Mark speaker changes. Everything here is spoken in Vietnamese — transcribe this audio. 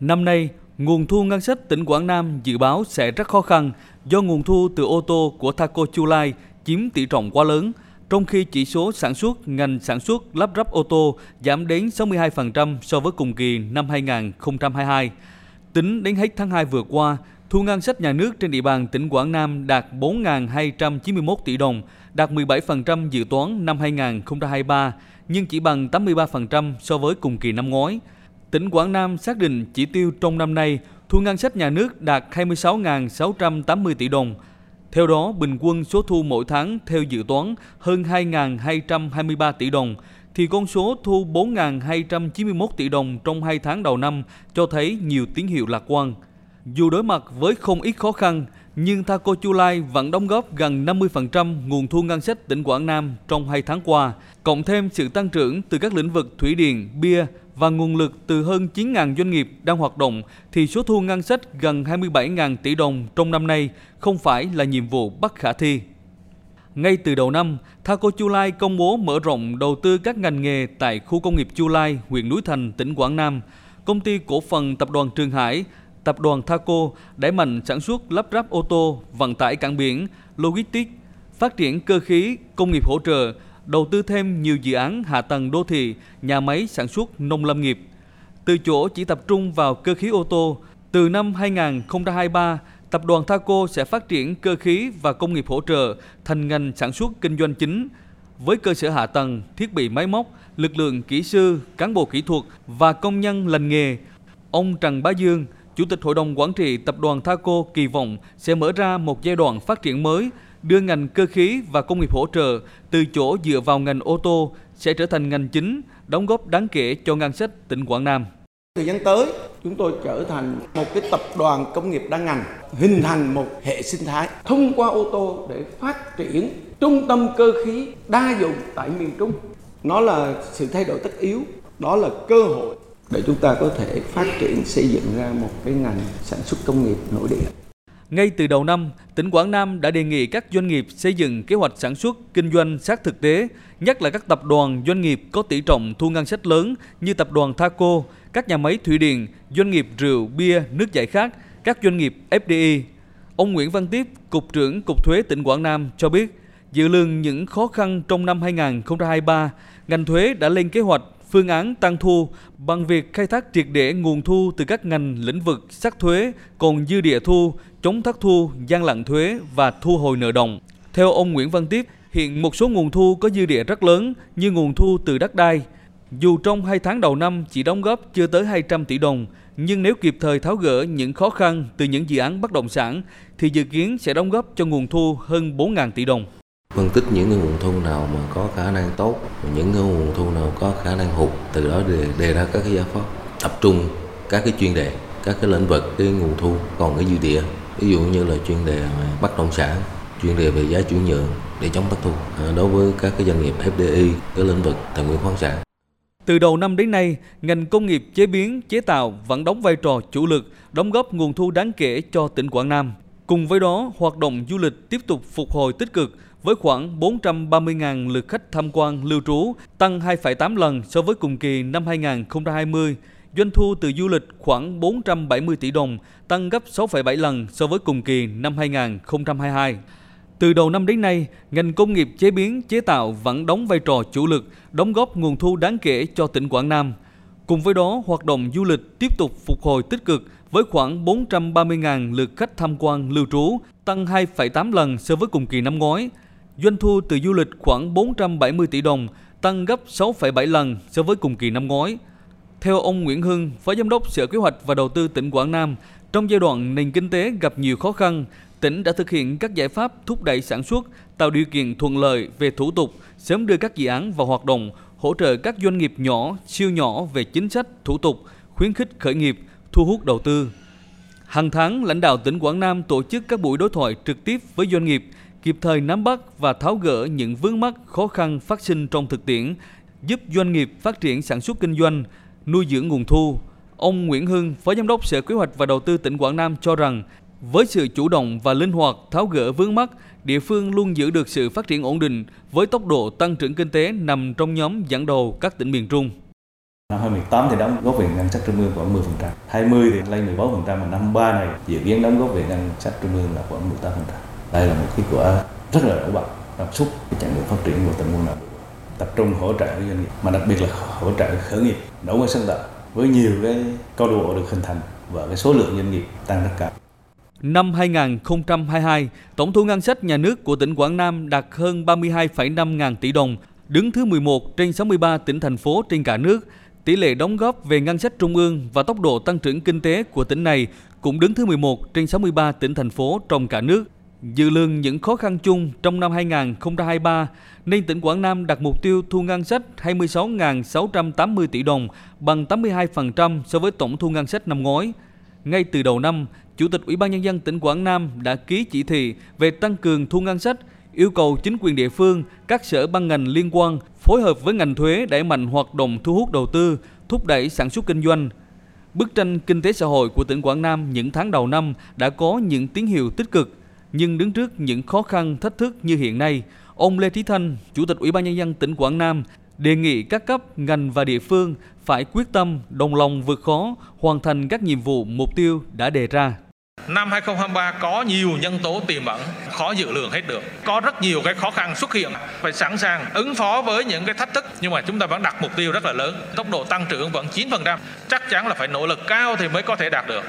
Speaker 1: Năm nay, nguồn thu ngân sách tỉnh Quảng Nam dự báo sẽ rất khó khăn do nguồn thu từ ô tô của Thaco Chulai chiếm tỷ trọng quá lớn, trong khi chỉ số sản xuất ngành sản xuất lắp ráp ô tô giảm đến 62% so với cùng kỳ năm 2022. Tính đến hết tháng 2 vừa qua, thu ngân sách nhà nước trên địa bàn tỉnh Quảng Nam đạt 4.291 tỷ đồng, đạt 17% dự toán năm 2023, nhưng chỉ bằng 83% so với cùng kỳ năm ngoái. Tỉnh Quảng Nam xác định chỉ tiêu trong năm nay thu ngân sách nhà nước đạt 26.680 tỷ đồng. Theo đó, bình quân số thu mỗi tháng theo dự toán hơn 2.223 tỷ đồng, thì con số thu 4.291 tỷ đồng trong hai tháng đầu năm cho thấy nhiều tín hiệu lạc quan. Dù đối mặt với không ít khó khăn, nhưng Thaco Chu Lai vẫn đóng góp gần 50% nguồn thu ngân sách tỉnh Quảng Nam trong hai tháng qua, cộng thêm sự tăng trưởng từ các lĩnh vực thủy điện, bia và nguồn lực từ hơn 9.000 doanh nghiệp đang hoạt động thì số thu ngân sách gần 27.000 tỷ đồng trong năm nay không phải là nhiệm vụ bất khả thi. Ngay từ đầu năm, Thaco Chu Lai công bố mở rộng đầu tư các ngành nghề tại khu công nghiệp Chu Lai, huyện Núi Thành, tỉnh Quảng Nam. Công ty cổ phần tập đoàn Trường Hải, tập đoàn Thaco đẩy mạnh sản xuất lắp ráp ô tô, vận tải cảng biển, logistics, phát triển cơ khí, công nghiệp hỗ trợ, đầu tư thêm nhiều dự án hạ tầng đô thị, nhà máy sản xuất nông lâm nghiệp. Từ chỗ chỉ tập trung vào cơ khí ô tô, từ năm 2023, tập đoàn Thaco sẽ phát triển cơ khí và công nghiệp hỗ trợ thành ngành sản xuất kinh doanh chính với cơ sở hạ tầng, thiết bị máy móc, lực lượng kỹ sư, cán bộ kỹ thuật và công nhân lành nghề. Ông Trần Bá Dương, Chủ tịch Hội đồng Quản trị Tập đoàn Thaco kỳ vọng sẽ mở ra một giai đoạn phát triển mới, đưa ngành cơ khí và công nghiệp hỗ trợ từ chỗ dựa vào ngành ô tô sẽ trở thành ngành chính, đóng góp đáng kể cho ngân sách tỉnh Quảng Nam.
Speaker 2: Thời gian tới, chúng tôi trở thành một cái tập đoàn công nghiệp đa ngành, hình thành một hệ sinh thái thông qua ô tô để phát triển trung tâm cơ khí đa dụng tại miền Trung. Nó là sự thay đổi tất yếu, đó là cơ hội để chúng ta có thể phát triển xây dựng ra một cái ngành sản xuất công nghiệp nội địa.
Speaker 1: Ngay từ đầu năm, tỉnh Quảng Nam đã đề nghị các doanh nghiệp xây dựng kế hoạch sản xuất, kinh doanh sát thực tế, nhất là các tập đoàn doanh nghiệp có tỷ trọng thu ngân sách lớn như tập đoàn Thaco, các nhà máy thủy điện, doanh nghiệp rượu, bia, nước giải khát, các doanh nghiệp FDI. Ông Nguyễn Văn Tiếp, Cục trưởng Cục Thuế tỉnh Quảng Nam cho biết, dự lường những khó khăn trong năm 2023, ngành thuế đã lên kế hoạch phương án tăng thu bằng việc khai thác triệt để nguồn thu từ các ngành lĩnh vực sắc thuế, còn dư địa thu, chống thất thu, gian lận thuế và thu hồi nợ động. Theo ông Nguyễn Văn Tiếp, hiện một số nguồn thu có dư địa rất lớn như nguồn thu từ đất đai. Dù trong hai tháng đầu năm chỉ đóng góp chưa tới 200 tỷ đồng, nhưng nếu kịp thời tháo gỡ những khó khăn từ những dự án bất động sản thì dự kiến sẽ đóng góp cho nguồn thu hơn 4.000 tỷ đồng
Speaker 3: phân tích những cái nguồn thu nào mà có khả năng tốt những cái nguồn thu nào có khả năng hụt từ đó đề, đề ra các cái giải pháp tập trung các cái chuyên đề các cái lĩnh vực cái nguồn thu còn cái dư địa ví dụ như là chuyên đề bất động sản chuyên đề về giá chuyển nhượng để chống thất thu à, đối với các cái doanh nghiệp FDI cái lĩnh vực tài nguyên khoáng sản
Speaker 1: từ đầu năm đến nay, ngành công nghiệp chế biến, chế tạo vẫn đóng vai trò chủ lực, đóng góp nguồn thu đáng kể cho tỉnh Quảng Nam. Cùng với đó, hoạt động du lịch tiếp tục phục hồi tích cực với khoảng 430.000 lượt khách tham quan lưu trú, tăng 2,8 lần so với cùng kỳ năm 2020. Doanh thu từ du lịch khoảng 470 tỷ đồng, tăng gấp 6,7 lần so với cùng kỳ năm 2022. Từ đầu năm đến nay, ngành công nghiệp chế biến chế tạo vẫn đóng vai trò chủ lực, đóng góp nguồn thu đáng kể cho tỉnh Quảng Nam. Cùng với đó, hoạt động du lịch tiếp tục phục hồi tích cực với khoảng 430.000 lượt khách tham quan lưu trú, tăng 2,8 lần so với cùng kỳ năm ngoái. Doanh thu từ du lịch khoảng 470 tỷ đồng, tăng gấp 6,7 lần so với cùng kỳ năm ngoái. Theo ông Nguyễn Hưng, Phó Giám đốc Sở Kế hoạch và Đầu tư tỉnh Quảng Nam, trong giai đoạn nền kinh tế gặp nhiều khó khăn, tỉnh đã thực hiện các giải pháp thúc đẩy sản xuất, tạo điều kiện thuận lợi về thủ tục, sớm đưa các dự án vào hoạt động, hỗ trợ các doanh nghiệp nhỏ, siêu nhỏ về chính sách, thủ tục, khuyến khích khởi nghiệp, thu hút đầu tư. Hàng tháng, lãnh đạo tỉnh Quảng Nam tổ chức các buổi đối thoại trực tiếp với doanh nghiệp, kịp thời nắm bắt và tháo gỡ những vướng mắc khó khăn phát sinh trong thực tiễn, giúp doanh nghiệp phát triển sản xuất kinh doanh, nuôi dưỡng nguồn thu. Ông Nguyễn Hưng, Phó Giám đốc Sở Kế hoạch và Đầu tư tỉnh Quảng Nam cho rằng, với sự chủ động và linh hoạt tháo gỡ vướng mắc, địa phương luôn giữ được sự phát triển ổn định với tốc độ tăng trưởng kinh tế nằm trong nhóm dẫn đầu các tỉnh miền Trung.
Speaker 4: Năm 2018 thì đóng góp về ngân sách trung ương khoảng 10%, 20 thì lên 14%, mà năm 3 này dự kiến đóng góp về ngân sách trung ương là khoảng 18%. Đây là một kết quả rất là nổi bật trong xúc cái chặng đường phát triển của tỉnh Quảng Nam. Tập trung hỗ trợ doanh nghiệp, mà đặc biệt là hỗ trợ khởi nghiệp, đổi mới sáng tạo với nhiều cái câu lạc bộ được hình thành và cái số lượng doanh nghiệp tăng rất cao.
Speaker 1: Năm 2022, tổng thu ngân sách nhà nước của tỉnh Quảng Nam đạt hơn 32,5 ngàn tỷ đồng, đứng thứ 11 trên 63 tỉnh thành phố trên cả nước. Tỷ lệ đóng góp về ngân sách trung ương và tốc độ tăng trưởng kinh tế của tỉnh này cũng đứng thứ 11 trên 63 tỉnh thành phố trong cả nước. Dự lường những khó khăn chung trong năm 2023, nên tỉnh Quảng Nam đặt mục tiêu thu ngân sách 26.680 tỷ đồng, bằng 82% so với tổng thu ngân sách năm ngoái. Ngay từ đầu năm, Chủ tịch Ủy ban Nhân dân tỉnh Quảng Nam đã ký chỉ thị về tăng cường thu ngân sách, yêu cầu chính quyền địa phương, các sở ban ngành liên quan phối hợp với ngành thuế đẩy mạnh hoạt động thu hút đầu tư, thúc đẩy sản xuất kinh doanh. Bức tranh kinh tế xã hội của tỉnh Quảng Nam những tháng đầu năm đã có những tín hiệu tích cực, nhưng đứng trước những khó khăn thách thức như hiện nay, ông Lê Trí Thanh, Chủ tịch Ủy ban Nhân dân tỉnh Quảng Nam đề nghị các cấp, ngành và địa phương phải quyết tâm, đồng lòng vượt khó, hoàn thành các nhiệm vụ, mục tiêu đã đề ra.
Speaker 5: Năm 2023 có nhiều nhân tố tiềm ẩn khó dự lường hết được. Có rất nhiều cái khó khăn xuất hiện, phải sẵn sàng ứng phó với những cái thách thức nhưng mà chúng ta vẫn đặt mục tiêu rất là lớn. Tốc độ tăng trưởng vẫn 9%, chắc chắn là phải nỗ lực cao thì mới có thể đạt được.